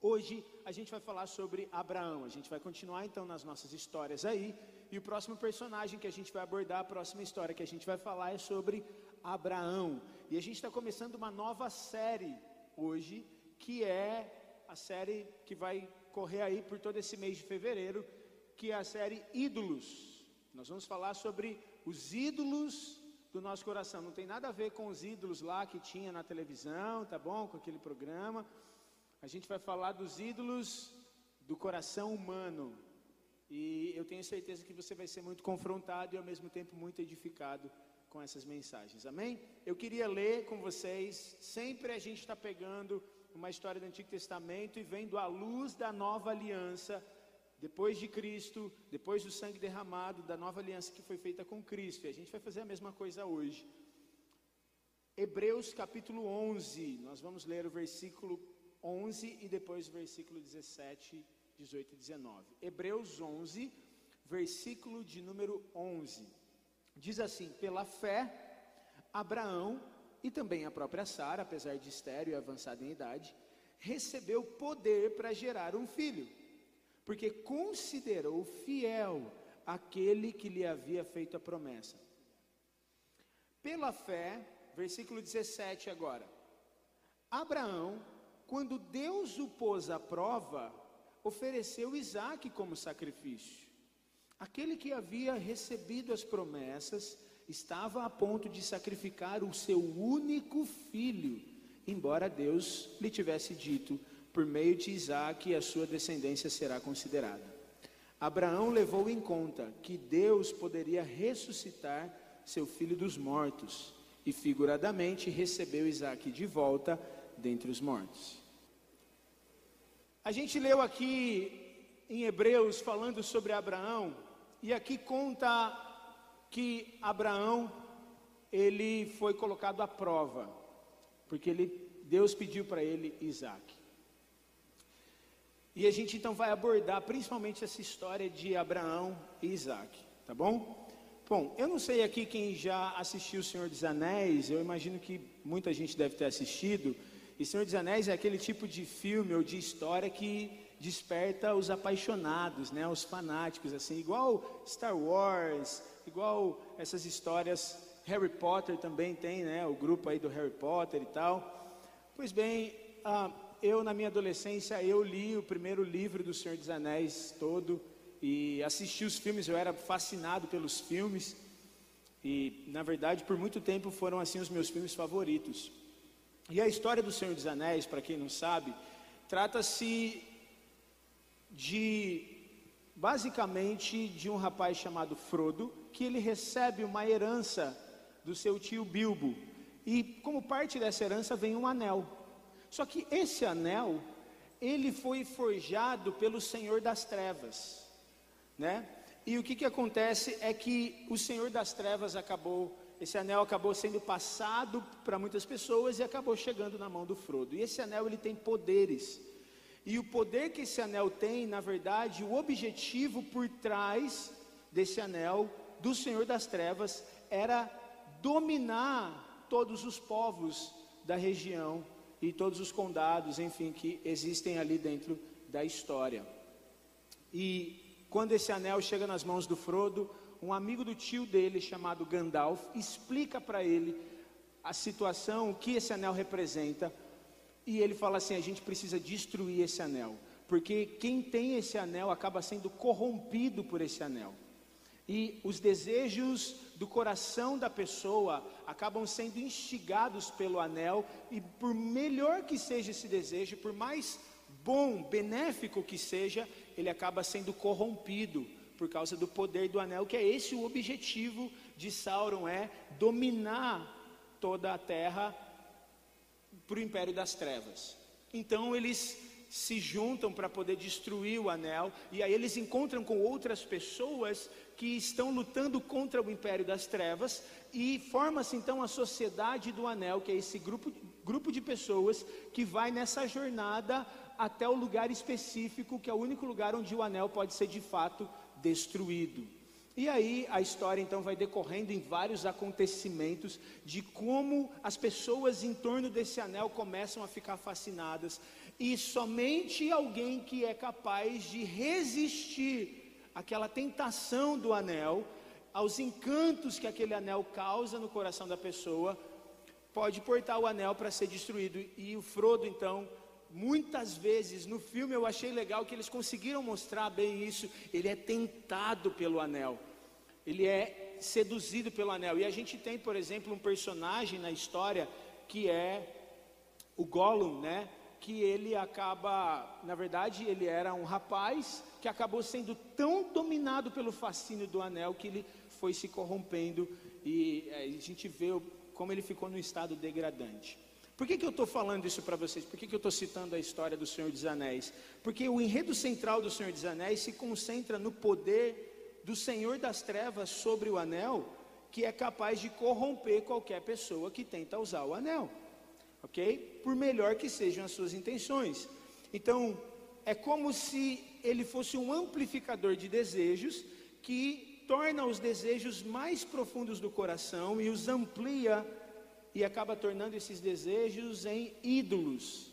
Hoje a gente vai falar sobre Abraão. A gente vai continuar então nas nossas histórias aí. E o próximo personagem que a gente vai abordar, a próxima história que a gente vai falar é sobre Abraão. E a gente está começando uma nova série hoje, que é a série que vai correr aí por todo esse mês de fevereiro, que é a série Ídolos. Nós vamos falar sobre os ídolos do nosso coração. Não tem nada a ver com os ídolos lá que tinha na televisão, tá bom? Com aquele programa. A gente vai falar dos ídolos do coração humano. E eu tenho certeza que você vai ser muito confrontado e ao mesmo tempo muito edificado com essas mensagens. Amém? Eu queria ler com vocês. Sempre a gente está pegando uma história do Antigo Testamento e vendo a luz da nova aliança, depois de Cristo, depois do sangue derramado, da nova aliança que foi feita com Cristo. E a gente vai fazer a mesma coisa hoje. Hebreus capítulo 11, nós vamos ler o versículo 11 e depois versículo 17 18 e 19. Hebreus 11, versículo de número 11. Diz assim: Pela fé, Abraão e também a própria Sara, apesar de estéreo e avançada em idade, recebeu poder para gerar um filho, porque considerou fiel aquele que lhe havia feito a promessa. Pela fé, versículo 17 agora. Abraão, quando Deus o pôs à prova, ofereceu Isaac como sacrifício. Aquele que havia recebido as promessas estava a ponto de sacrificar o seu único filho, embora Deus lhe tivesse dito: por meio de Isaac a sua descendência será considerada. Abraão levou em conta que Deus poderia ressuscitar seu filho dos mortos e, figuradamente, recebeu Isaac de volta dentre os mortos. A gente leu aqui em Hebreus falando sobre Abraão, e aqui conta que Abraão ele foi colocado à prova, porque ele, Deus pediu para ele Isaac. E a gente então vai abordar principalmente essa história de Abraão e Isaac, tá bom? Bom, eu não sei aqui quem já assistiu O Senhor dos Anéis, eu imagino que muita gente deve ter assistido. E Senhor dos Anéis é aquele tipo de filme ou de história que desperta os apaixonados, né, os fanáticos, assim, igual Star Wars, igual essas histórias. Harry Potter também tem, né, o grupo aí do Harry Potter e tal. Pois bem, ah, eu na minha adolescência eu li o primeiro livro do Senhor dos Anéis todo e assisti os filmes. Eu era fascinado pelos filmes e, na verdade, por muito tempo foram assim os meus filmes favoritos. E a história do Senhor dos Anéis, para quem não sabe, trata-se de basicamente de um rapaz chamado Frodo, que ele recebe uma herança do seu tio Bilbo. E como parte dessa herança vem um anel. Só que esse anel, ele foi forjado pelo Senhor das Trevas, né? E o que que acontece é que o Senhor das Trevas acabou esse anel acabou sendo passado para muitas pessoas e acabou chegando na mão do Frodo. E esse anel ele tem poderes. E o poder que esse anel tem, na verdade, o objetivo por trás desse anel do Senhor das Trevas era dominar todos os povos da região e todos os condados, enfim, que existem ali dentro da história. E quando esse anel chega nas mãos do Frodo, um amigo do tio dele, chamado Gandalf, explica para ele a situação, o que esse anel representa, e ele fala assim: a gente precisa destruir esse anel, porque quem tem esse anel acaba sendo corrompido por esse anel. E os desejos do coração da pessoa acabam sendo instigados pelo anel, e por melhor que seja esse desejo, por mais bom, benéfico que seja, ele acaba sendo corrompido por causa do poder do anel, que é esse o objetivo de Sauron, é dominar toda a terra para o império das trevas. Então eles se juntam para poder destruir o anel, e aí eles encontram com outras pessoas que estão lutando contra o império das trevas, e forma-se então a sociedade do anel, que é esse grupo, grupo de pessoas que vai nessa jornada até o lugar específico, que é o único lugar onde o anel pode ser de fato destruído. E aí a história então vai decorrendo em vários acontecimentos de como as pessoas em torno desse anel começam a ficar fascinadas. E somente alguém que é capaz de resistir àquela tentação do anel, aos encantos que aquele anel causa no coração da pessoa, pode portar o anel para ser destruído. E o Frodo, então, muitas vezes no filme eu achei legal que eles conseguiram mostrar bem isso. Ele é tentado pelo anel, ele é seduzido pelo anel. E a gente tem, por exemplo, um personagem na história que é o Gollum, né? Que ele acaba, na verdade, ele era um rapaz que acabou sendo tão dominado pelo fascínio do anel que ele foi se corrompendo e é, a gente vê como ele ficou no estado degradante. Por que, que eu estou falando isso para vocês? Por que, que eu estou citando a história do Senhor dos Anéis? Porque o enredo central do Senhor dos Anéis se concentra no poder do Senhor das Trevas sobre o anel, que é capaz de corromper qualquer pessoa que tenta usar o anel, ok? Por melhor que sejam as suas intenções. Então, é como se ele fosse um amplificador de desejos que torna os desejos mais profundos do coração e os amplia e acaba tornando esses desejos em ídolos.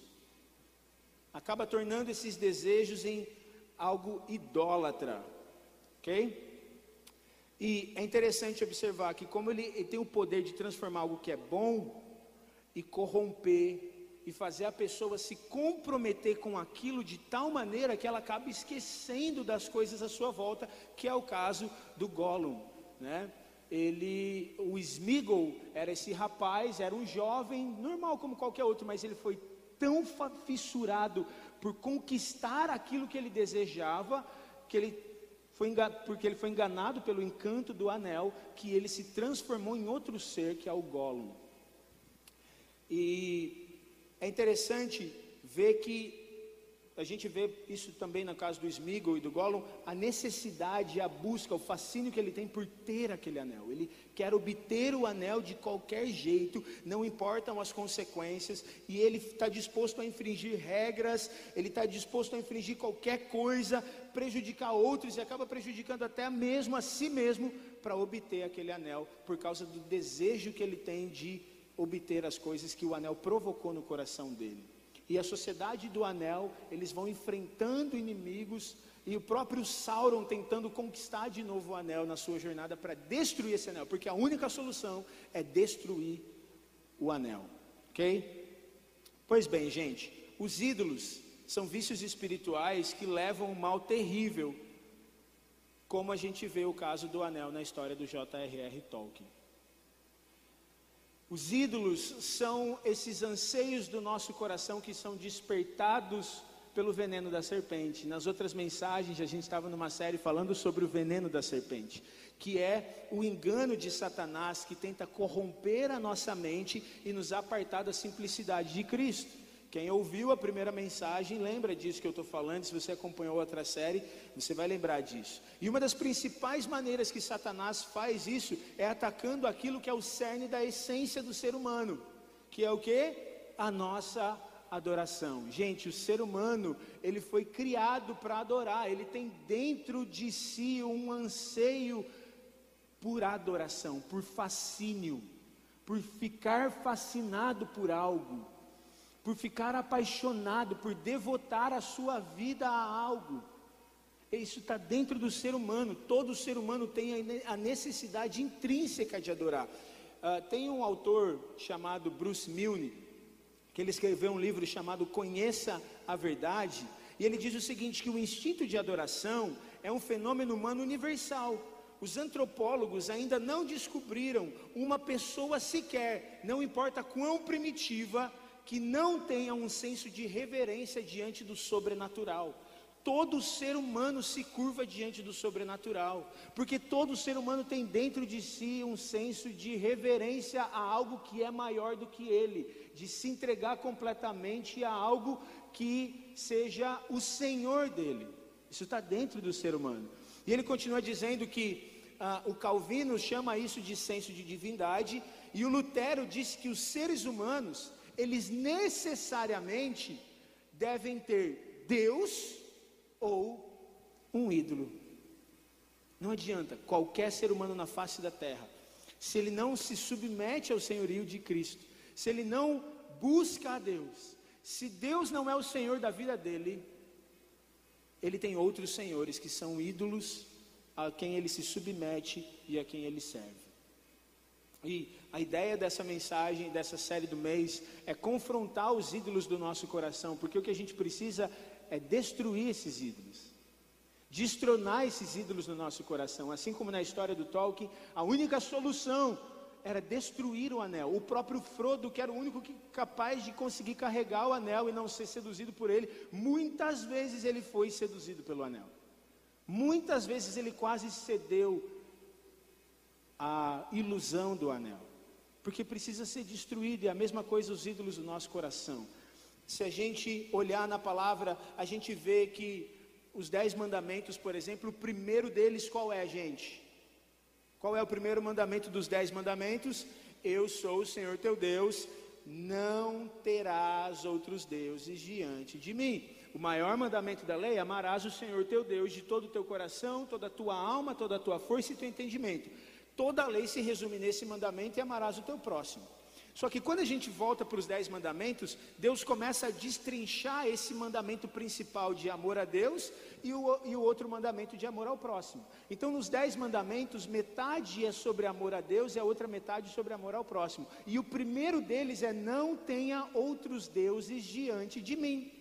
Acaba tornando esses desejos em algo idólatra. OK? E é interessante observar que como ele, ele tem o poder de transformar algo que é bom e corromper e fazer a pessoa se comprometer com aquilo de tal maneira que ela acaba esquecendo das coisas à sua volta, que é o caso do Gollum, né? Ele, o Smeagol era esse rapaz, era um jovem normal como qualquer outro, mas ele foi tão fissurado por conquistar aquilo que ele desejava, que ele foi porque ele foi enganado pelo encanto do anel, que ele se transformou em outro ser que é o Gollum. E é interessante ver que a gente vê isso também no caso do Smeagol e do Gollum, a necessidade, a busca, o fascínio que ele tem por ter aquele anel. Ele quer obter o anel de qualquer jeito, não importam as consequências, e ele está disposto a infringir regras, ele está disposto a infringir qualquer coisa, prejudicar outros e acaba prejudicando até mesmo a si mesmo para obter aquele anel, por causa do desejo que ele tem de obter as coisas que o anel provocou no coração dele. E a sociedade do anel, eles vão enfrentando inimigos e o próprio Sauron tentando conquistar de novo o anel na sua jornada para destruir esse anel, porque a única solução é destruir o anel. OK? Pois bem, gente, os ídolos são vícios espirituais que levam um mal terrível, como a gente vê o caso do anel na história do J.R.R. Tolkien. Os ídolos são esses anseios do nosso coração que são despertados pelo veneno da serpente. Nas outras mensagens, a gente estava numa série falando sobre o veneno da serpente, que é o engano de Satanás que tenta corromper a nossa mente e nos apartar da simplicidade de Cristo. Quem ouviu a primeira mensagem lembra disso que eu estou falando. Se você acompanhou outra série, você vai lembrar disso. E uma das principais maneiras que Satanás faz isso é atacando aquilo que é o cerne da essência do ser humano, que é o que? A nossa adoração. Gente, o ser humano, ele foi criado para adorar, ele tem dentro de si um anseio por adoração, por fascínio, por ficar fascinado por algo por ficar apaixonado, por devotar a sua vida a algo. Isso está dentro do ser humano, todo ser humano tem a necessidade intrínseca de adorar. Uh, tem um autor chamado Bruce Milne, que ele escreveu um livro chamado Conheça a Verdade, e ele diz o seguinte: que o instinto de adoração é um fenômeno humano universal. Os antropólogos ainda não descobriram uma pessoa sequer, não importa quão primitiva, que não tenha um senso de reverência diante do sobrenatural. Todo ser humano se curva diante do sobrenatural, porque todo ser humano tem dentro de si um senso de reverência a algo que é maior do que ele, de se entregar completamente a algo que seja o Senhor dele. Isso está dentro do ser humano. E ele continua dizendo que ah, o Calvino chama isso de senso de divindade, e o Lutero disse que os seres humanos eles necessariamente devem ter Deus ou um ídolo. Não adianta, qualquer ser humano na face da terra, se ele não se submete ao senhorio de Cristo, se ele não busca a Deus, Se Deus não é o Senhor da vida dele, ele tem outros senhores que são ídolos a quem ele se submete e a quem ele serve. E a ideia dessa mensagem, dessa série do mês, é confrontar os ídolos do nosso coração, porque o que a gente precisa é destruir esses ídolos, destronar esses ídolos no nosso coração. Assim como na história do Tolkien, a única solução era destruir o anel. O próprio Frodo, que era o único que, capaz de conseguir carregar o anel e não ser seduzido por ele, muitas vezes ele foi seduzido pelo anel. Muitas vezes ele quase cedeu a ilusão do anel, porque precisa ser destruído, e a mesma coisa os ídolos do nosso coração. Se a gente olhar na palavra, a gente vê que os dez mandamentos, por exemplo, o primeiro deles qual é, gente? Qual é o primeiro mandamento dos dez mandamentos? Eu sou o Senhor teu Deus, não terás outros deuses diante de mim. O maior mandamento da lei é amarás o Senhor teu Deus de todo o teu coração, toda a tua alma, toda a tua força e teu entendimento. Toda a lei se resume nesse mandamento e amarás o teu próximo. Só que quando a gente volta para os dez mandamentos, Deus começa a destrinchar esse mandamento principal de amor a Deus e o, e o outro mandamento de amor ao próximo. Então, nos dez mandamentos, metade é sobre amor a Deus e a outra metade sobre amor ao próximo. E o primeiro deles é: não tenha outros deuses diante de mim.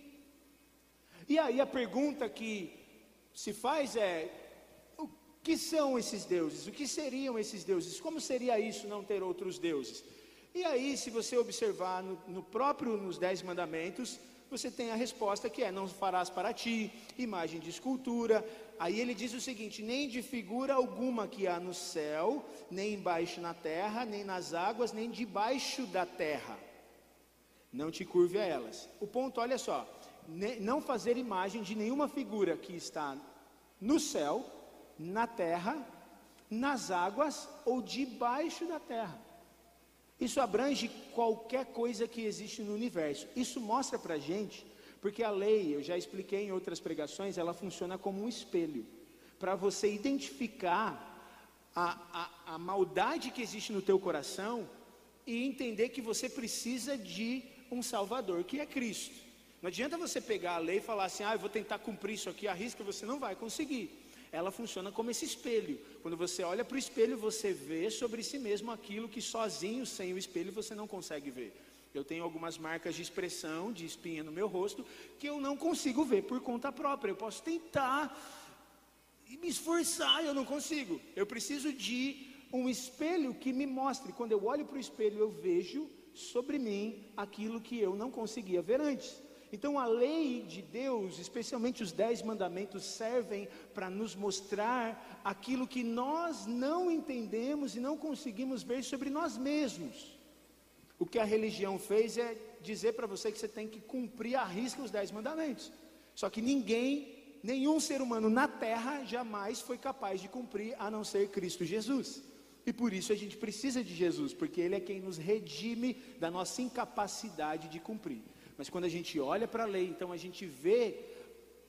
E aí a pergunta que se faz é: que são esses deuses? O que seriam esses deuses? Como seria isso não ter outros deuses? E aí, se você observar no, no próprio nos Dez Mandamentos, você tem a resposta que é: não farás para ti imagem de escultura. Aí ele diz o seguinte: nem de figura alguma que há no céu, nem embaixo na terra, nem nas águas, nem debaixo da terra. Não te curve a elas. O ponto, olha só: não fazer imagem de nenhuma figura que está no céu, na terra, nas águas ou debaixo da terra. Isso abrange qualquer coisa que existe no universo. Isso mostra para gente, porque a lei, eu já expliquei em outras pregações, ela funciona como um espelho para você identificar a, a, a maldade que existe no teu coração e entender que você precisa de um Salvador, que é Cristo. Não adianta você pegar a lei e falar assim, ah, eu vou tentar cumprir isso aqui, arrisca, você não vai conseguir ela funciona como esse espelho. Quando você olha para o espelho, você vê sobre si mesmo aquilo que sozinho, sem o espelho, você não consegue ver. Eu tenho algumas marcas de expressão, de espinha no meu rosto, que eu não consigo ver por conta própria. Eu posso tentar e me esforçar, eu não consigo. Eu preciso de um espelho que me mostre. Quando eu olho para o espelho, eu vejo sobre mim aquilo que eu não conseguia ver antes. Então a lei de Deus, especialmente os dez mandamentos, servem para nos mostrar aquilo que nós não entendemos e não conseguimos ver sobre nós mesmos. O que a religião fez é dizer para você que você tem que cumprir a risca os dez mandamentos. Só que ninguém, nenhum ser humano na terra jamais foi capaz de cumprir a não ser Cristo Jesus. E por isso a gente precisa de Jesus, porque Ele é quem nos redime da nossa incapacidade de cumprir. Mas quando a gente olha para a lei, então a gente vê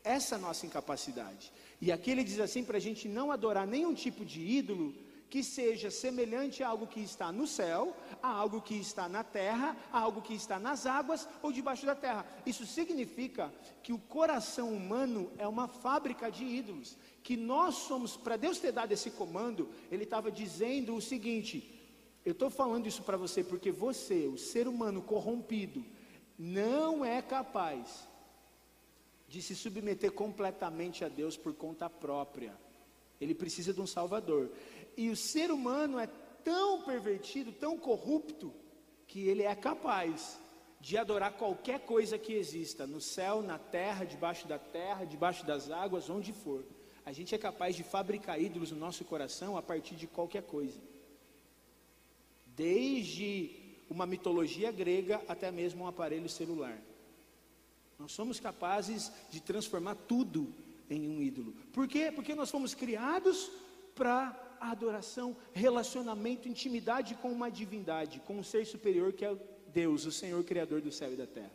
essa nossa incapacidade. E aqui ele diz assim para a gente não adorar nenhum tipo de ídolo que seja semelhante a algo que está no céu, a algo que está na terra, a algo que está nas águas ou debaixo da terra. Isso significa que o coração humano é uma fábrica de ídolos. Que nós somos, para Deus ter dado esse comando, Ele estava dizendo o seguinte: eu estou falando isso para você porque você, o ser humano corrompido, não é capaz de se submeter completamente a Deus por conta própria. Ele precisa de um Salvador. E o ser humano é tão pervertido, tão corrupto, que ele é capaz de adorar qualquer coisa que exista, no céu, na terra, debaixo da terra, debaixo das águas, onde for. A gente é capaz de fabricar ídolos no nosso coração a partir de qualquer coisa. Desde uma mitologia grega até mesmo um aparelho celular. Nós somos capazes de transformar tudo em um ídolo. Por quê? Porque nós fomos criados para adoração, relacionamento, intimidade com uma divindade, com um ser superior que é Deus, o Senhor Criador do céu e da terra.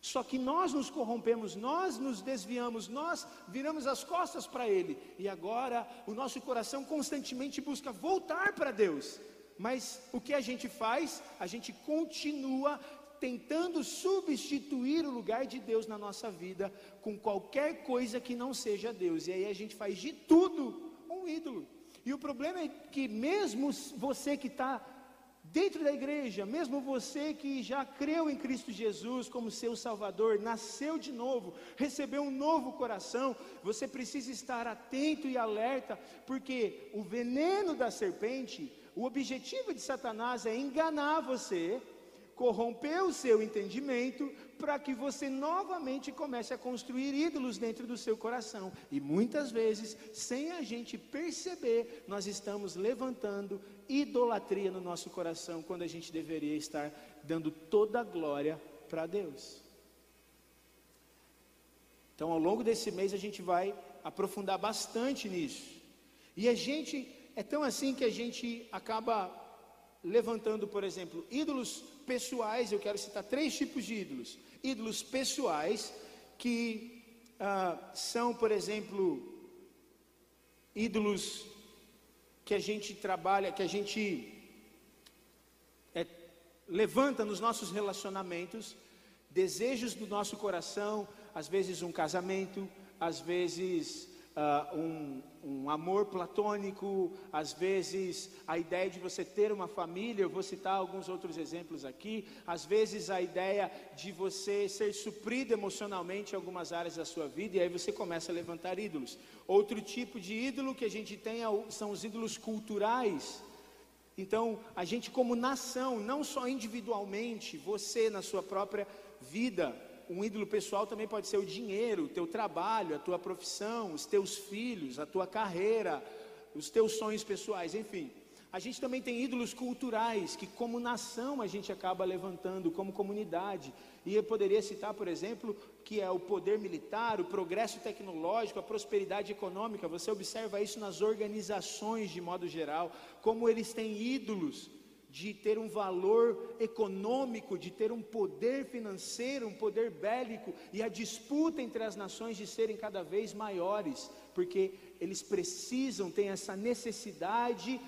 Só que nós nos corrompemos, nós nos desviamos, nós viramos as costas para Ele, e agora o nosso coração constantemente busca voltar para Deus, mas o que a gente faz? A gente continua tentando substituir o lugar de Deus na nossa vida com qualquer coisa que não seja Deus. E aí a gente faz de tudo um ídolo. E o problema é que, mesmo você que está dentro da igreja, mesmo você que já creu em Cristo Jesus como seu Salvador, nasceu de novo, recebeu um novo coração, você precisa estar atento e alerta, porque o veneno da serpente, o objetivo de Satanás é enganar você corromper o seu entendimento para que você novamente comece a construir ídolos dentro do seu coração. E muitas vezes, sem a gente perceber, nós estamos levantando idolatria no nosso coração quando a gente deveria estar dando toda a glória para Deus. Então, ao longo desse mês, a gente vai aprofundar bastante nisso. E a gente é tão assim que a gente acaba levantando, por exemplo, ídolos pessoais. Eu quero citar três tipos de ídolos: ídolos pessoais, que ah, são, por exemplo, ídolos que a gente trabalha, que a gente é, levanta nos nossos relacionamentos, desejos do nosso coração, às vezes um casamento, às vezes uh, um, um amor platônico, às vezes a ideia de você ter uma família, eu vou citar alguns outros exemplos aqui, às vezes a ideia de você ser suprido emocionalmente em algumas áreas da sua vida, e aí você começa a levantar ídolos. Outro tipo de ídolo que a gente tem é são os ídolos culturais. Então, a gente, como nação, não só individualmente, você na sua própria vida, um ídolo pessoal também pode ser o dinheiro, o teu trabalho, a tua profissão, os teus filhos, a tua carreira, os teus sonhos pessoais, enfim. A gente também tem ídolos culturais que, como nação, a gente acaba levantando como comunidade. E eu poderia citar, por exemplo, que é o poder militar, o progresso tecnológico, a prosperidade econômica. Você observa isso nas organizações de modo geral, como eles têm ídolos de ter um valor econômico, de ter um poder financeiro, um poder bélico, e a disputa entre as nações de serem cada vez maiores, porque eles precisam, têm essa necessidade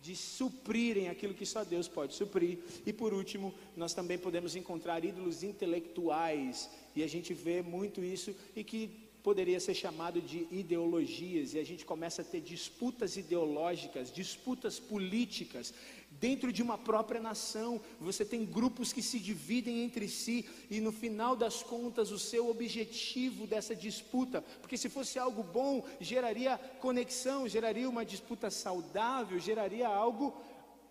de suprirem aquilo que só Deus pode suprir. E por último, nós também podemos encontrar ídolos intelectuais, e a gente vê muito isso, e que poderia ser chamado de ideologias, e a gente começa a ter disputas ideológicas, disputas políticas, dentro de uma própria nação. Você tem grupos que se dividem entre si, e no final das contas, o seu objetivo dessa disputa, porque se fosse algo bom, geraria conexão, geraria uma disputa saudável, geraria algo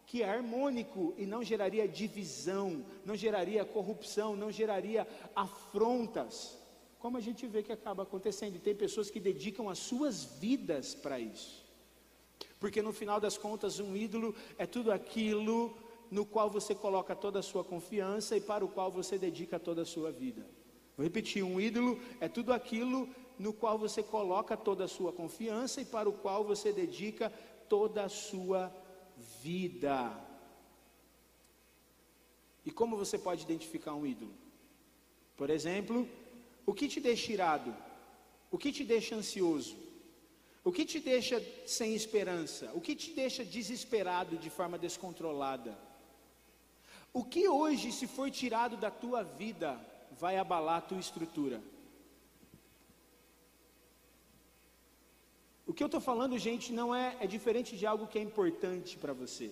que é harmônico e não geraria divisão, não geraria corrupção, não geraria afrontas como a gente vê que acaba acontecendo. E tem pessoas que dedicam as suas vidas para isso. Porque no final das contas, um ídolo é tudo aquilo no qual você coloca toda a sua confiança e para o qual você dedica toda a sua vida. Vou repetir: um ídolo é tudo aquilo no qual você coloca toda a sua confiança e para o qual você dedica toda a sua vida. E como você pode identificar um ídolo? Por exemplo, o que te deixa irado? O que te deixa ansioso? O que te deixa sem esperança? O que te deixa desesperado de forma descontrolada? O que hoje, se for tirado da tua vida, vai abalar a tua estrutura? O que eu estou falando, gente, não é, é diferente de algo que é importante para você.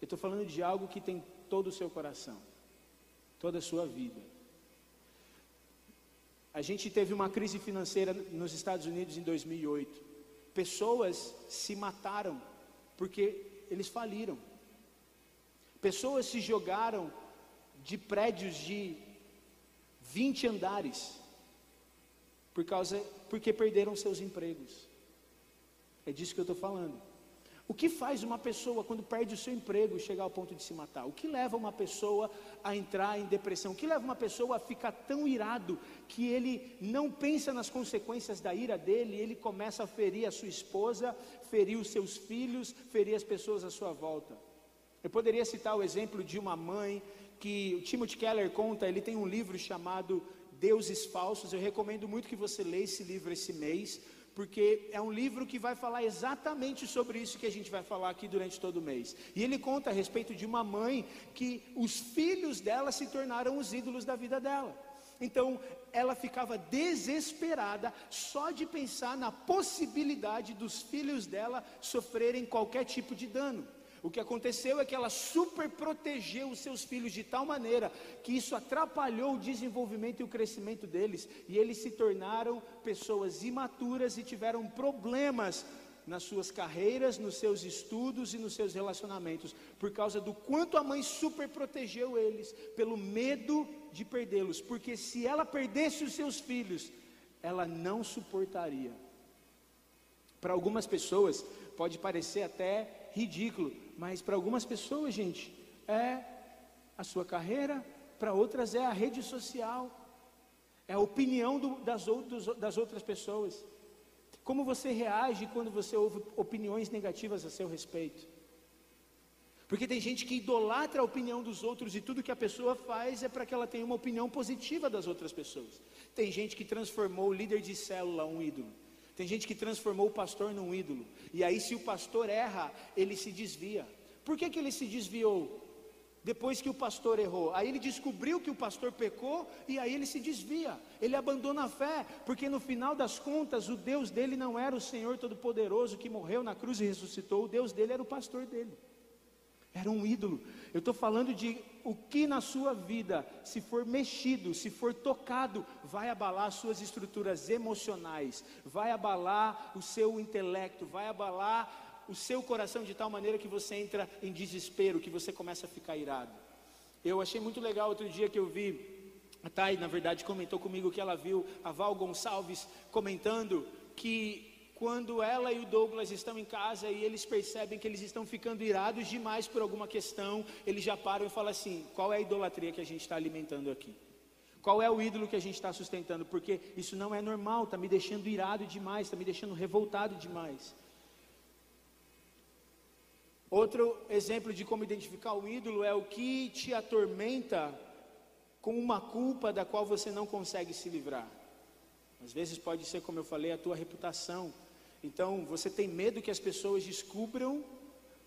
Eu estou falando de algo que tem todo o seu coração, toda a sua vida. A gente teve uma crise financeira nos Estados Unidos em 2008. Pessoas se mataram porque eles faliram. Pessoas se jogaram de prédios de 20 andares por causa porque perderam seus empregos. É disso que eu estou falando. O que faz uma pessoa, quando perde o seu emprego, chegar ao ponto de se matar? O que leva uma pessoa a entrar em depressão? O que leva uma pessoa a ficar tão irado que ele não pensa nas consequências da ira dele, ele começa a ferir a sua esposa, ferir os seus filhos, ferir as pessoas à sua volta? Eu poderia citar o exemplo de uma mãe que o Timothy Keller conta, ele tem um livro chamado Deuses Falsos. Eu recomendo muito que você leia esse livro esse mês, porque é um livro que vai falar exatamente sobre isso que a gente vai falar aqui durante todo o mês. E ele conta a respeito de uma mãe que os filhos dela se tornaram os ídolos da vida dela. Então, ela ficava desesperada só de pensar na possibilidade dos filhos dela sofrerem qualquer tipo de dano. O que aconteceu é que ela super protegeu os seus filhos de tal maneira que isso atrapalhou o desenvolvimento e o crescimento deles, e eles se tornaram pessoas imaturas e tiveram problemas nas suas carreiras, nos seus estudos e nos seus relacionamentos, por causa do quanto a mãe super protegeu eles, pelo medo de perdê-los, porque se ela perdesse os seus filhos, ela não suportaria. Para algumas pessoas pode parecer até ridículo, mas para algumas pessoas, gente, é a sua carreira, para outras é a rede social, é a opinião do, das, outros, das outras pessoas. Como você reage quando você ouve opiniões negativas a seu respeito? Porque tem gente que idolatra a opinião dos outros e tudo que a pessoa faz é para que ela tenha uma opinião positiva das outras pessoas. Tem gente que transformou o líder de célula um ídolo. Tem gente que transformou o pastor num ídolo. E aí, se o pastor erra, ele se desvia. Por que, que ele se desviou? Depois que o pastor errou, aí ele descobriu que o pastor pecou e aí ele se desvia, ele abandona a fé, porque no final das contas o Deus dele não era o Senhor Todo-Poderoso que morreu na cruz e ressuscitou, o Deus dele era o pastor dele, era um ídolo. Eu estou falando de o que na sua vida, se for mexido, se for tocado, vai abalar suas estruturas emocionais, vai abalar o seu intelecto, vai abalar o seu coração de tal maneira que você entra em desespero, que você começa a ficar irado. Eu achei muito legal outro dia que eu vi, a Thay, na verdade, comentou comigo que ela viu a Val Gonçalves comentando que quando ela e o Douglas estão em casa e eles percebem que eles estão ficando irados demais por alguma questão, eles já param e falam assim: qual é a idolatria que a gente está alimentando aqui? Qual é o ídolo que a gente está sustentando? Porque isso não é normal, está me deixando irado demais, está me deixando revoltado demais. Outro exemplo de como identificar o ídolo é o que te atormenta com uma culpa da qual você não consegue se livrar. Às vezes pode ser, como eu falei, a tua reputação, então você tem medo que as pessoas descubram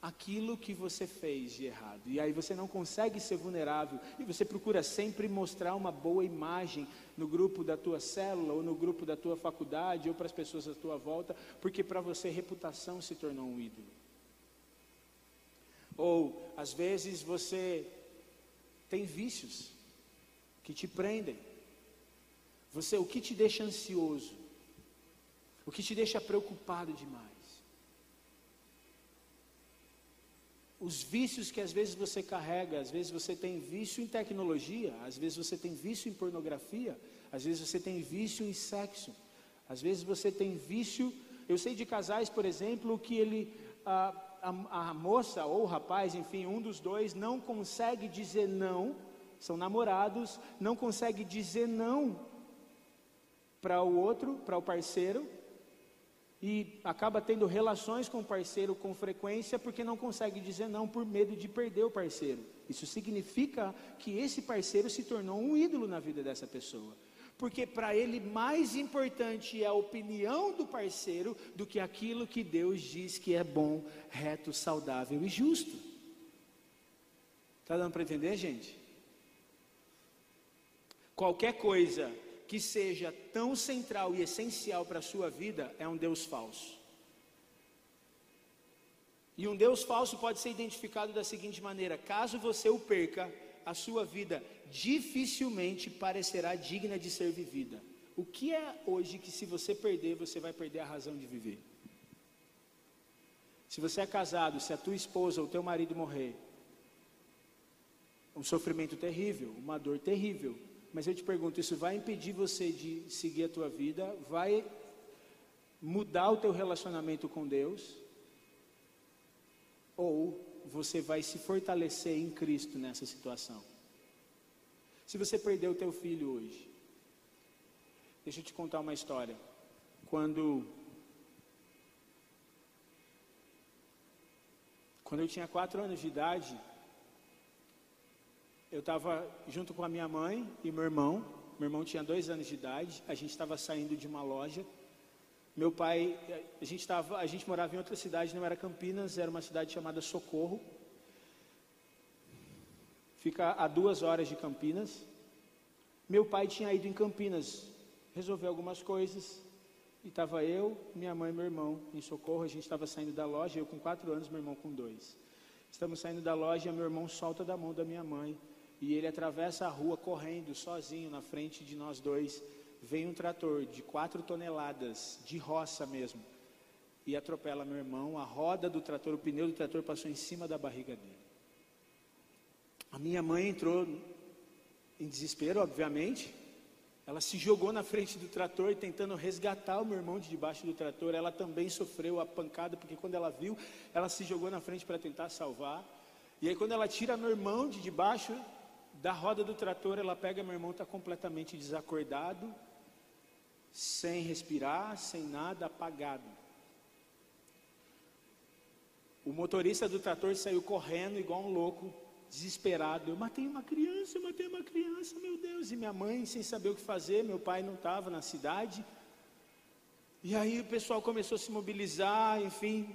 aquilo que você fez de errado. E aí você não consegue ser vulnerável e você procura sempre mostrar uma boa imagem no grupo da tua célula ou no grupo da tua faculdade ou para as pessoas à tua volta, porque para você reputação se tornou um ídolo. Ou às vezes você tem vícios que te prendem. Você o que te deixa ansioso? O que te deixa preocupado demais? Os vícios que às vezes você carrega, às vezes você tem vício em tecnologia, às vezes você tem vício em pornografia, às vezes você tem vício em sexo, às vezes você tem vício. Eu sei de casais, por exemplo, que ele, a, a, a moça ou o rapaz, enfim, um dos dois, não consegue dizer não, são namorados, não consegue dizer não para o outro, para o parceiro, e acaba tendo relações com o parceiro com frequência porque não consegue dizer não por medo de perder o parceiro. Isso significa que esse parceiro se tornou um ídolo na vida dessa pessoa. Porque para ele mais importante é a opinião do parceiro do que aquilo que Deus diz que é bom, reto, saudável e justo. Está dando para entender, gente? Qualquer coisa que seja tão central e essencial para a sua vida é um Deus falso. E um Deus falso pode ser identificado da seguinte maneira: caso você o perca, a sua vida dificilmente parecerá digna de ser vivida. O que é hoje que, se você perder, você vai perder a razão de viver? Se você é casado, se a tua esposa ou teu marido morrer, um sofrimento terrível, uma dor terrível, mas eu te pergunto, isso vai impedir você de seguir a tua vida? Vai mudar o teu relacionamento com Deus? Ou você vai se fortalecer em Cristo nessa situação? Se você perdeu o teu filho hoje, deixa eu te contar uma história. Quando quando eu tinha quatro anos de idade, eu estava junto com a minha mãe e meu irmão. Meu irmão tinha dois anos de idade. A gente estava saindo de uma loja Meu pai, a gente, tava, a gente morava em outra cidade, não era Campinas, era uma cidade chamada Socorro. Fica a duas horas de Campinas. Meu pai tinha ido em Campinas resolver algumas coisas. E estava eu, minha mãe e meu irmão em Socorro. A gente estava saindo da loja, eu com quatro anos, meu irmão com dois. Estamos saindo da loja e meu irmão solta da mão da minha mãe. E ele atravessa a rua correndo sozinho na frente de nós dois vem um trator de quatro toneladas, de roça mesmo, e atropela meu irmão. A roda do trator, o pneu do trator passou em cima da barriga dele. A minha mãe entrou em desespero, obviamente. Ela se jogou na frente do trator tentando resgatar o meu irmão de debaixo do trator. Ela também sofreu a pancada, porque quando ela viu, ela se jogou na frente para tentar salvar. E aí, quando ela tira meu irmão de debaixo da roda do trator, ela pega meu irmão, está completamente desacordado, sem respirar, sem nada, apagado. O motorista do trator saiu correndo igual um louco, desesperado. Eu matei uma criança, eu matei uma criança, meu Deus. E minha mãe, sem saber o que fazer, meu pai não estava na cidade. E aí o pessoal começou a se mobilizar, enfim,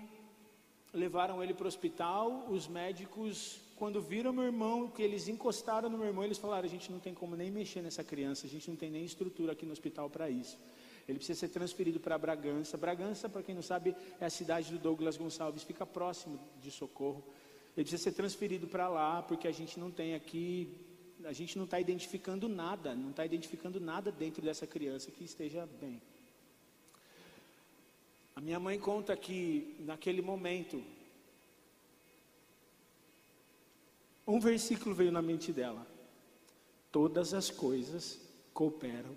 levaram ele para o hospital. Os médicos quando viram meu irmão, que eles encostaram no meu irmão, eles falaram: a gente não tem como nem mexer nessa criança, a gente não tem nem estrutura aqui no hospital para isso. Ele precisa ser transferido para Bragança. Bragança, para quem não sabe, é a cidade do Douglas Gonçalves, fica próximo de Socorro. Ele precisa ser transferido para lá, porque a gente não tem aqui, a gente não está identificando nada, não está identificando nada dentro dessa criança que esteja bem. A minha mãe conta que naquele momento Um versículo veio na mente dela: Todas as coisas cooperam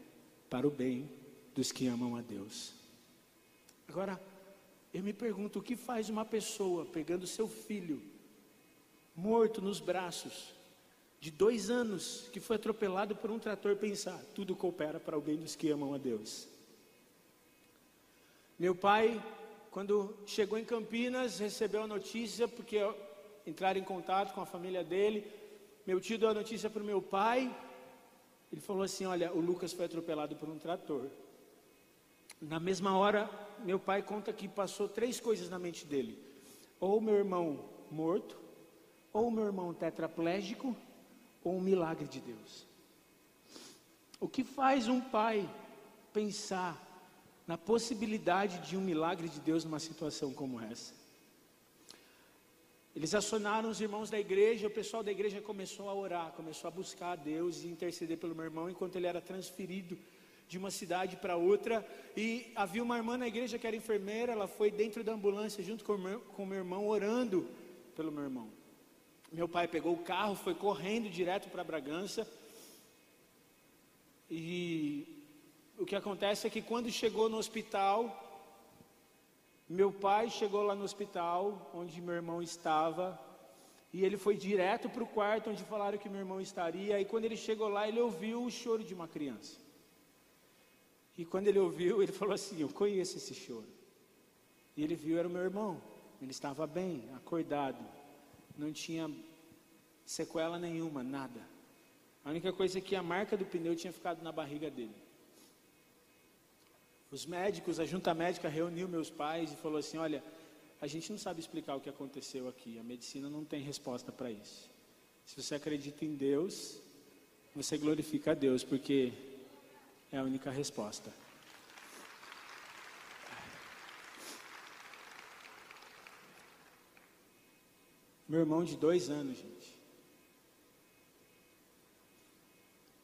para o bem dos que amam a Deus. Agora, eu me pergunto: o que faz uma pessoa pegando seu filho, morto nos braços, de dois anos, que foi atropelado por um trator, pensar: tudo coopera para o bem dos que amam a Deus? Meu pai, quando chegou em Campinas, recebeu a notícia, porque entrar em contato com a família dele. Meu tio deu a notícia para o meu pai. Ele falou assim: Olha, o Lucas foi atropelado por um trator. Na mesma hora, meu pai conta que passou três coisas na mente dele: ou meu irmão morto, ou meu irmão tetraplégico, ou um milagre de Deus. O que faz um pai pensar na possibilidade de um milagre de Deus numa situação como essa? Eles acionaram os irmãos da igreja, o pessoal da igreja começou a orar, começou a buscar a Deus e interceder pelo meu irmão enquanto ele era transferido de uma cidade para outra. E havia uma irmã na igreja que era enfermeira, ela foi dentro da ambulância junto com o meu, com meu irmão, orando pelo meu irmão. Meu pai pegou o carro, foi correndo direto para Bragança. E o que acontece é que quando chegou no hospital, meu pai chegou lá no hospital onde meu irmão estava e ele foi direto para o quarto onde falaram que meu irmão estaria. E quando ele chegou lá, ele ouviu o choro de uma criança. E quando ele ouviu, ele falou assim: Eu conheço esse choro. E ele viu, era o meu irmão. Ele estava bem, acordado. Não tinha sequela nenhuma, nada. A única coisa é que a marca do pneu tinha ficado na barriga dele. Os médicos, a junta médica reuniu meus pais e falou assim: olha, a gente não sabe explicar o que aconteceu aqui, a medicina não tem resposta para isso. Se você acredita em Deus, você glorifica a Deus, porque é a única resposta. Meu irmão de dois anos, gente.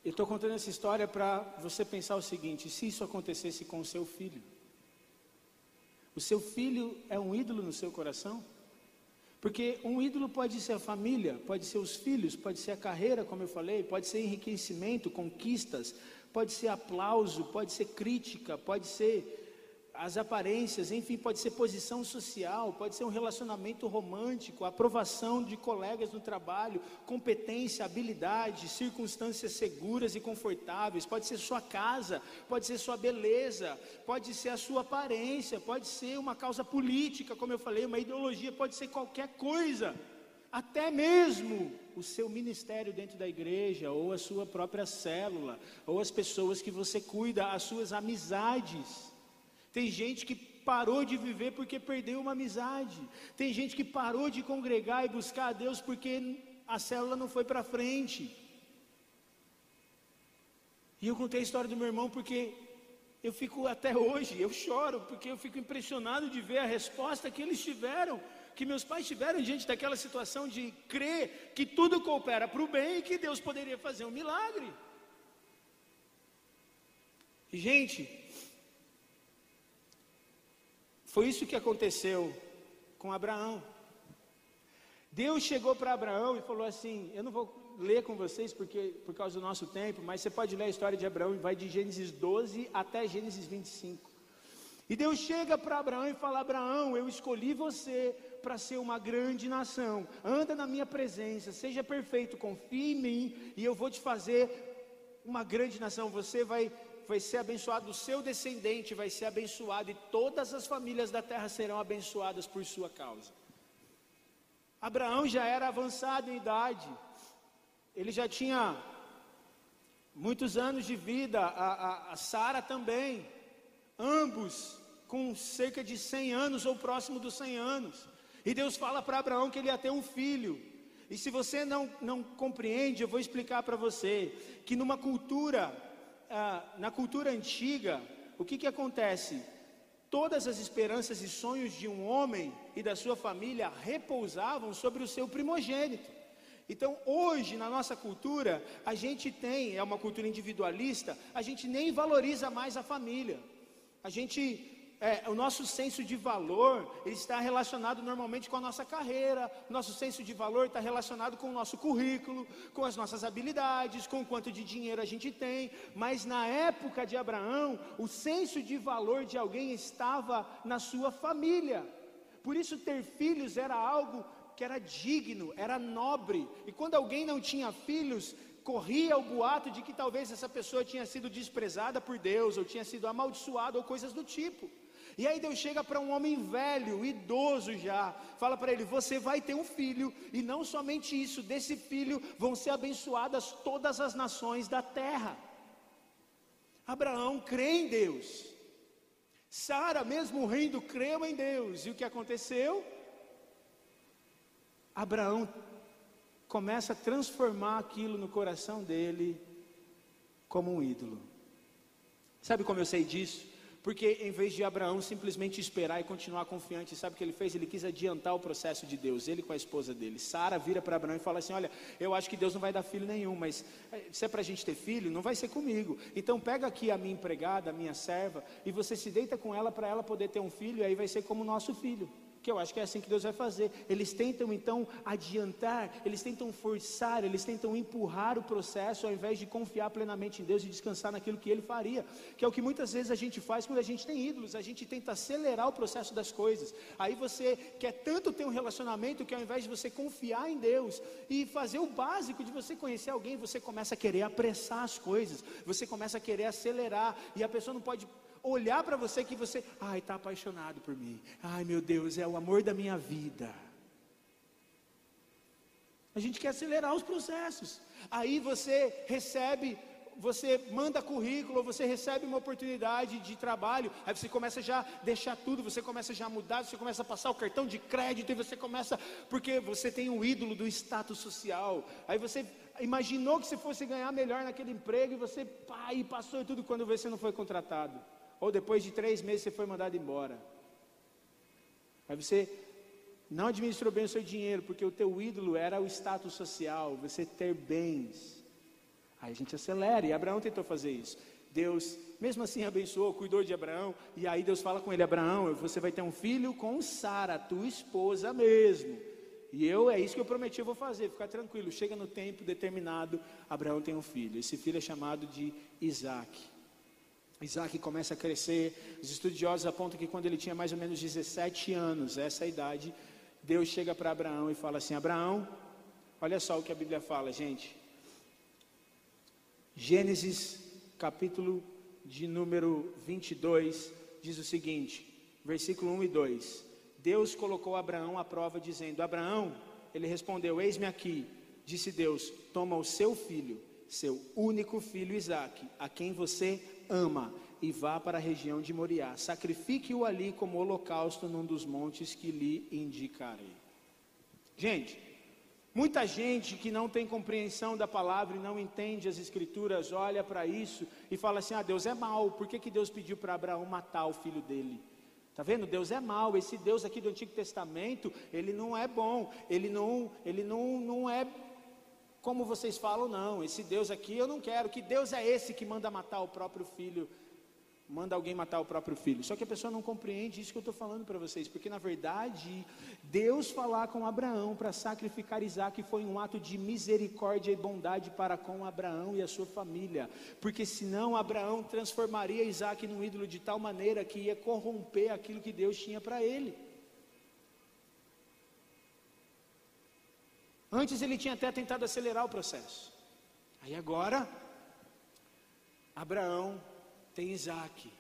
Eu estou contando essa história para você pensar o seguinte: se isso acontecesse com o seu filho, o seu filho é um ídolo no seu coração? Porque um ídolo pode ser a família, pode ser os filhos, pode ser a carreira, como eu falei, pode ser enriquecimento, conquistas, pode ser aplauso, pode ser crítica, pode ser as aparências, enfim, pode ser posição social, pode ser um relacionamento romântico, aprovação de colegas no trabalho, competência, habilidade, circunstâncias seguras e confortáveis, pode ser sua casa, pode ser sua beleza, pode ser a sua aparência, pode ser uma causa política, como eu falei, uma ideologia, pode ser qualquer coisa, até mesmo o seu ministério dentro da igreja, ou a sua própria célula, ou as pessoas que você cuida, as suas amizades. Tem gente que parou de viver porque perdeu uma amizade. Tem gente que parou de congregar e buscar a Deus porque a célula não foi para frente. E eu contei a história do meu irmão porque eu fico até hoje, eu choro, porque eu fico impressionado de ver a resposta que eles tiveram, que meus pais tiveram diante daquela situação de crer que tudo coopera para o bem e que Deus poderia fazer um milagre. Gente, foi isso que aconteceu com Abraão. Deus chegou para Abraão e falou assim: Eu não vou ler com vocês porque por causa do nosso tempo, mas você pode ler a história de Abraão e vai de Gênesis 12 até Gênesis 25. E Deus chega para Abraão e fala: Abraão, eu escolhi você para ser uma grande nação. Anda na minha presença, seja perfeito, confie em mim e eu vou te fazer uma grande nação. Você vai vai ser abençoado, o seu descendente vai ser abençoado, e todas as famílias da terra serão abençoadas por sua causa. Abraão já era avançado em idade, ele já tinha muitos anos de vida, a, a, a Sara também, ambos com cerca de 100 anos ou próximo dos 100 anos. E Deus fala para Abraão que ele ia ter um filho. E se você não, não compreende, eu vou explicar para você que numa cultura ah, na cultura antiga, o que, que acontece? Todas as esperanças e sonhos de um homem e da sua família repousavam sobre o seu primogênito. Então, hoje, na nossa cultura, a gente tem, é uma cultura individualista, a gente nem valoriza mais a família. A gente é, o nosso senso de valor está relacionado normalmente com a nossa carreira, nosso senso de valor está relacionado com o nosso currículo, com as nossas habilidades, com quanto de dinheiro a gente tem. Mas na época de Abraão, o senso de valor de alguém estava na sua família. Por isso, ter filhos era algo que era digno, era nobre. E quando alguém não tinha filhos, corria o boato de que talvez essa pessoa tinha sido desprezada por Deus, ou tinha sido amaldiçoada, ou coisas do tipo. E aí Deus chega para um homem velho, idoso já, fala para ele: Você vai ter um filho, e não somente isso, desse filho vão ser abençoadas todas as nações da terra. Abraão crê em Deus. Sara, mesmo rindo, creu em Deus. E o que aconteceu? Abraão começa a transformar aquilo no coração dele como um ídolo. Sabe como eu sei disso? Porque em vez de Abraão simplesmente esperar e continuar confiante, sabe o que ele fez? Ele quis adiantar o processo de Deus, ele com a esposa dele. Sara vira para Abraão e fala assim: Olha, eu acho que Deus não vai dar filho nenhum, mas eh, se é para a gente ter filho, não vai ser comigo. Então pega aqui a minha empregada, a minha serva, e você se deita com ela para ela poder ter um filho, e aí vai ser como nosso filho que eu acho que é assim que Deus vai fazer. Eles tentam então adiantar, eles tentam forçar, eles tentam empurrar o processo ao invés de confiar plenamente em Deus e descansar naquilo que Ele faria, que é o que muitas vezes a gente faz quando a gente tem ídolos, a gente tenta acelerar o processo das coisas. Aí você quer tanto ter um relacionamento que ao invés de você confiar em Deus e fazer o básico de você conhecer alguém, você começa a querer apressar as coisas, você começa a querer acelerar e a pessoa não pode olhar para você que você, ai, está apaixonado por mim. Ai, meu Deus, é o amor da minha vida. A gente quer acelerar os processos. Aí você recebe, você manda currículo, você recebe uma oportunidade de trabalho, aí você começa já a deixar tudo, você começa já a mudar, você começa a passar o cartão de crédito e você começa, porque você tem um ídolo do status social. Aí você imaginou que você fosse ganhar melhor naquele emprego e você, pá, e passou e tudo quando você não foi contratado ou depois de três meses você foi mandado embora. Aí você não administrou bem o seu dinheiro, porque o teu ídolo era o status social, você ter bens. Aí a gente acelera, e Abraão tentou fazer isso. Deus, mesmo assim, abençoou, cuidou de Abraão, e aí Deus fala com ele: Abraão, você vai ter um filho com Sara, tua esposa mesmo. E eu, é isso que eu prometi, eu vou fazer, ficar tranquilo. Chega no tempo determinado, Abraão tem um filho. Esse filho é chamado de Isaac. Isaac começa a crescer. Os estudiosos apontam que quando ele tinha mais ou menos 17 anos, essa idade, Deus chega para Abraão e fala assim: Abraão, olha só o que a Bíblia fala, gente. Gênesis, capítulo de número 22, diz o seguinte, versículo 1 e 2: Deus colocou Abraão à prova, dizendo: Abraão, ele respondeu: Eis-me aqui. Disse Deus: Toma o seu filho, seu único filho Isaque, a quem você ama, e vá para a região de Moriá. Sacrifique-o ali como holocausto num dos montes que lhe indicarei. Gente, muita gente que não tem compreensão da palavra e não entende as escrituras, olha para isso e fala assim: ah, Deus é mau, por que, que Deus pediu para Abraão matar o filho dele? Está vendo? Deus é mau. Esse Deus aqui do Antigo Testamento, ele não é bom. Ele não, ele não, não é como vocês falam, não. Esse Deus aqui eu não quero. Que Deus é esse que manda matar o próprio filho manda alguém matar o próprio filho. Só que a pessoa não compreende isso que eu estou falando para vocês, porque na verdade, Deus falar com Abraão para sacrificar Isaac foi um ato de misericórdia e bondade para com Abraão e a sua família, porque senão Abraão transformaria Isaac num ídolo de tal maneira que ia corromper aquilo que Deus tinha para ele. Antes ele tinha até tentado acelerar o processo. Aí agora, Abraão tem Isaac.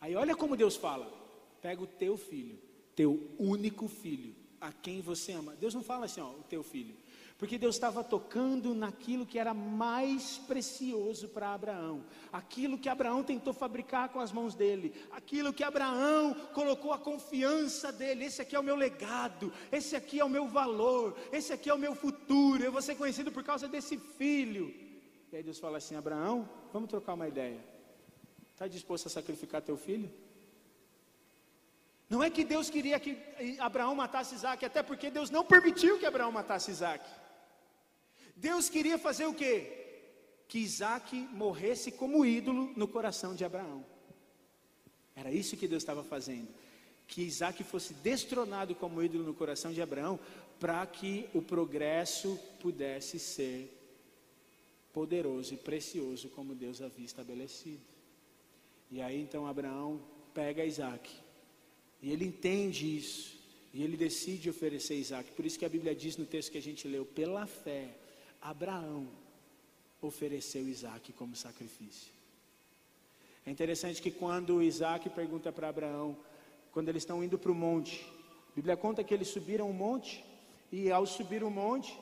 Aí olha como Deus fala: pega o teu filho, teu único filho, a quem você ama. Deus não fala assim, ó, o teu filho. Porque Deus estava tocando naquilo que era mais precioso para Abraão, aquilo que Abraão tentou fabricar com as mãos dele, aquilo que Abraão colocou a confiança dele. Esse aqui é o meu legado, esse aqui é o meu valor, esse aqui é o meu futuro. Eu vou ser conhecido por causa desse filho. E aí Deus fala assim: Abraão, vamos trocar uma ideia. Está disposto a sacrificar teu filho? Não é que Deus queria que Abraão matasse Isaac, até porque Deus não permitiu que Abraão matasse Isaac. Deus queria fazer o quê? Que Isaac morresse como ídolo no coração de Abraão. Era isso que Deus estava fazendo. Que Isaac fosse destronado como ídolo no coração de Abraão, para que o progresso pudesse ser poderoso e precioso como Deus havia estabelecido. E aí então Abraão pega Isaac. E ele entende isso. E ele decide oferecer Isaac. Por isso que a Bíblia diz no texto que a gente leu: pela fé, Abraão ofereceu Isaac como sacrifício. É interessante que quando Isaac pergunta para Abraão, quando eles estão indo para o monte, a Bíblia conta que eles subiram o monte, e ao subir o monte,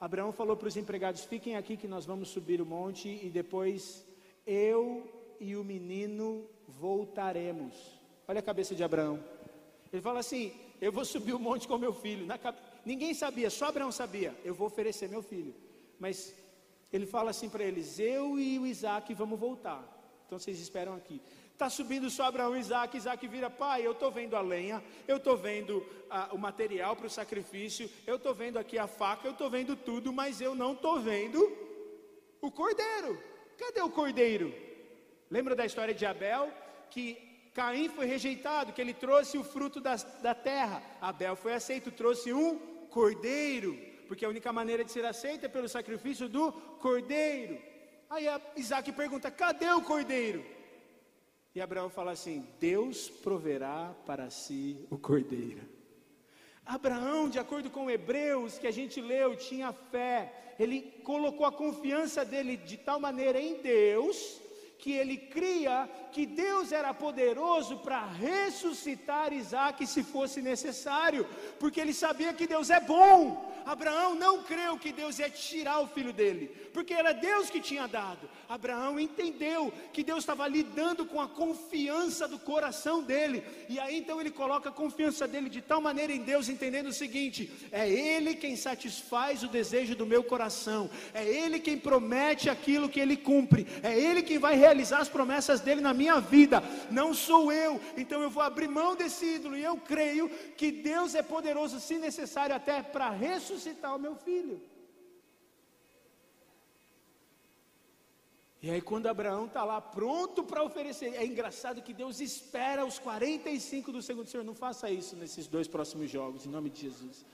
Abraão falou para os empregados: fiquem aqui que nós vamos subir o monte, e depois eu e o menino voltaremos. Olha a cabeça de Abraão. Ele fala assim: Eu vou subir o monte com meu filho. Ninguém sabia, só Abraão sabia. Eu vou oferecer meu filho. Mas ele fala assim para eles: Eu e o Isaac vamos voltar. Então vocês esperam aqui. Está subindo só Abraão e Isaac. Isaac vira: Pai, eu estou vendo a lenha, eu estou vendo o material para o sacrifício, eu estou vendo aqui a faca, eu estou vendo tudo, mas eu não estou vendo o cordeiro. Cadê o cordeiro? Lembra da história de Abel? Que Caim foi rejeitado, que ele trouxe o fruto da, da terra. Abel foi aceito, trouxe um cordeiro, porque a única maneira de ser aceito é pelo sacrifício do cordeiro. Aí Isaac pergunta: cadê o cordeiro? E Abraão fala assim: Deus proverá para si o cordeiro. Abraão, de acordo com Hebreus que a gente leu, tinha fé, ele colocou a confiança dele de tal maneira em Deus que ele cria que Deus era poderoso para ressuscitar Isaac se fosse necessário, porque ele sabia que Deus é bom. Abraão não creu que Deus ia tirar o filho dele, porque era Deus que tinha dado. Abraão entendeu que Deus estava lidando com a confiança do coração dele, e aí então ele coloca a confiança dele de tal maneira em Deus, entendendo o seguinte: é Ele quem satisfaz o desejo do meu coração, é Ele quem promete aquilo que Ele cumpre, é Ele quem vai realizar as promessas dele na minha vida, não sou eu, então eu vou abrir mão desse ídolo, e eu creio que Deus é poderoso, se necessário, até para ressuscitar ressuscitar o meu filho. E aí, quando Abraão está lá pronto para oferecer, é engraçado que Deus espera os 45 do segundo. Senhor, não faça isso nesses dois próximos jogos, em nome de Jesus.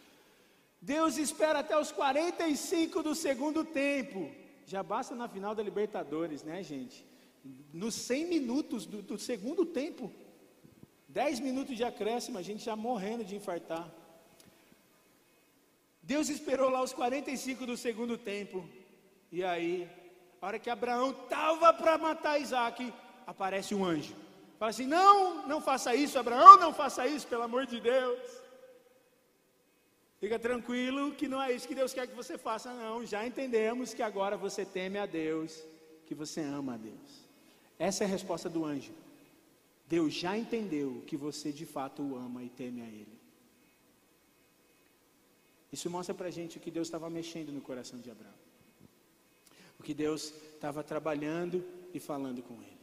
Deus espera até os 45 do segundo tempo. Já basta na final da Libertadores, né, gente? Nos 100 minutos do, do segundo tempo, 10 minutos de acréscimo, a gente já morrendo de infartar. Deus esperou lá os 45 do segundo tempo. E aí, a hora que Abraão estava para matar Isaac, aparece um anjo. Fala assim: Não, não faça isso, Abraão, não faça isso, pelo amor de Deus. Fica tranquilo que não é isso que Deus quer que você faça, não. Já entendemos que agora você teme a Deus, que você ama a Deus. Essa é a resposta do anjo. Deus já entendeu que você de fato o ama e teme a Ele. Isso mostra para a gente o que Deus estava mexendo no coração de Abraão. O que Deus estava trabalhando e falando com ele.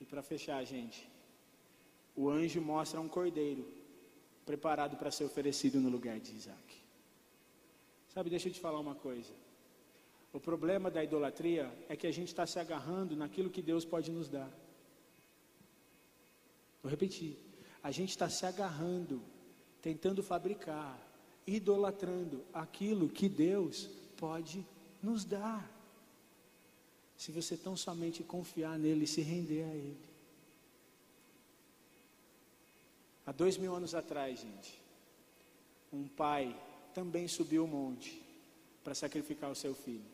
E para fechar, gente, o anjo mostra um cordeiro preparado para ser oferecido no lugar de Isaac. Sabe, deixa eu te falar uma coisa. O problema da idolatria é que a gente está se agarrando naquilo que Deus pode nos dar. Vou repetir. A gente está se agarrando, tentando fabricar, idolatrando aquilo que Deus pode nos dar. Se você tão somente confiar nele e se render a Ele. Há dois mil anos atrás, gente, um pai também subiu o monte para sacrificar o seu filho.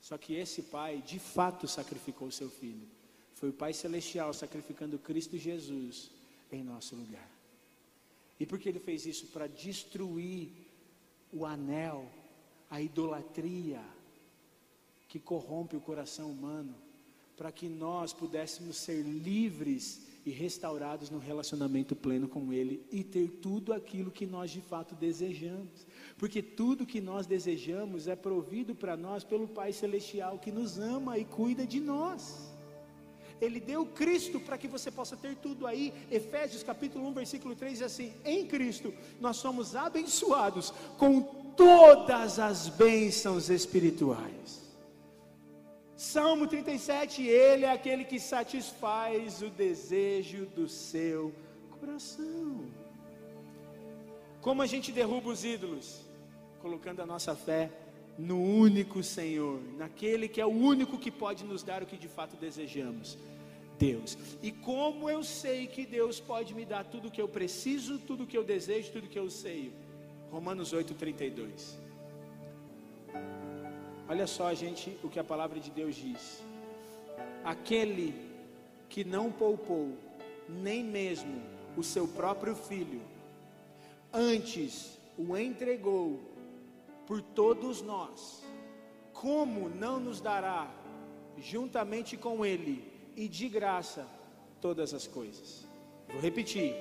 Só que esse pai, de fato, sacrificou o seu filho. Foi o Pai Celestial sacrificando Cristo Jesus em nosso lugar. E por que ele fez isso? Para destruir o anel, a idolatria que corrompe o coração humano, para que nós pudéssemos ser livres e restaurados no relacionamento pleno com Ele e ter tudo aquilo que nós de fato desejamos. Porque tudo que nós desejamos é provido para nós pelo Pai Celestial que nos ama e cuida de nós. Ele deu Cristo para que você possa ter tudo aí. Efésios capítulo 1, versículo 3 diz assim: Em Cristo nós somos abençoados com todas as bênçãos espirituais. Salmo 37, ele é aquele que satisfaz o desejo do seu coração. Como a gente derruba os ídolos? Colocando a nossa fé no único Senhor, naquele que é o único que pode nos dar o que de fato desejamos. Deus. E como eu sei que Deus pode me dar tudo o que eu preciso, tudo o que eu desejo, tudo o que eu sei? Romanos 8:32. Olha só, gente, o que a palavra de Deus diz. Aquele que não poupou nem mesmo o seu próprio filho, antes o entregou por todos nós, como não nos dará, juntamente com Ele e de graça, todas as coisas? Vou repetir: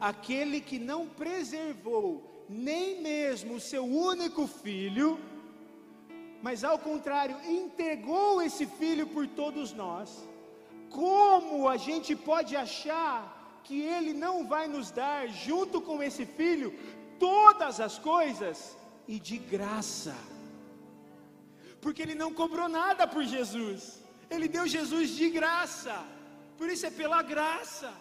aquele que não preservou nem mesmo o seu único filho, mas ao contrário, entregou esse filho por todos nós, como a gente pode achar que ele não vai nos dar, junto com esse filho, todas as coisas? E de graça. Porque ele não cobrou nada por Jesus. Ele deu Jesus de graça. Por isso é pela graça.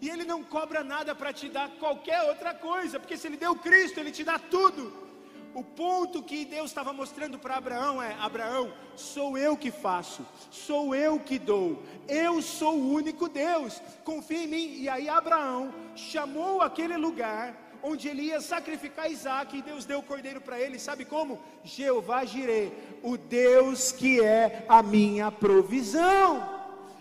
E ele não cobra nada para te dar qualquer outra coisa, porque se ele deu Cristo, ele te dá tudo. O ponto que Deus estava mostrando para Abraão é: Abraão, sou eu que faço, sou eu que dou, eu sou o único Deus, confia em mim. E aí Abraão chamou aquele lugar onde ele ia sacrificar Isaac, e Deus deu o cordeiro para ele, sabe como? Jeová Jireh, o Deus que é a minha provisão.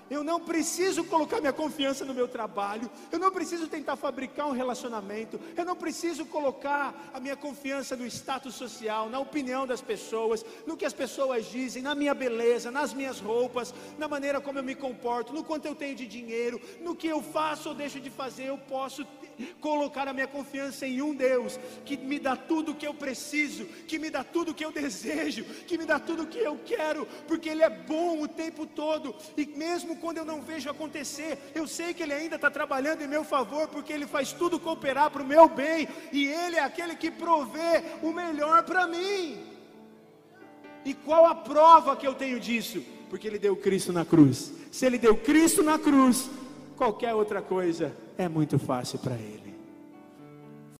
Eu não preciso colocar minha confiança no meu trabalho, eu não preciso tentar fabricar um relacionamento, eu não preciso colocar a minha confiança no status social, na opinião das pessoas, no que as pessoas dizem, na minha beleza, nas minhas roupas, na maneira como eu me comporto, no quanto eu tenho de dinheiro, no que eu faço ou deixo de fazer, eu posso colocar a minha confiança em um Deus que me dá tudo o que eu preciso, que me dá tudo o que eu desejo, que me dá tudo o que eu quero, porque Ele é bom o tempo todo, e mesmo quando eu não vejo acontecer, eu sei que Ele ainda está trabalhando em meu favor, porque Ele faz tudo cooperar para o meu bem, e Ele é aquele que provê o melhor para mim. E qual a prova que eu tenho disso? Porque Ele deu Cristo na cruz. Se Ele deu Cristo na cruz, qualquer outra coisa é muito fácil para Ele.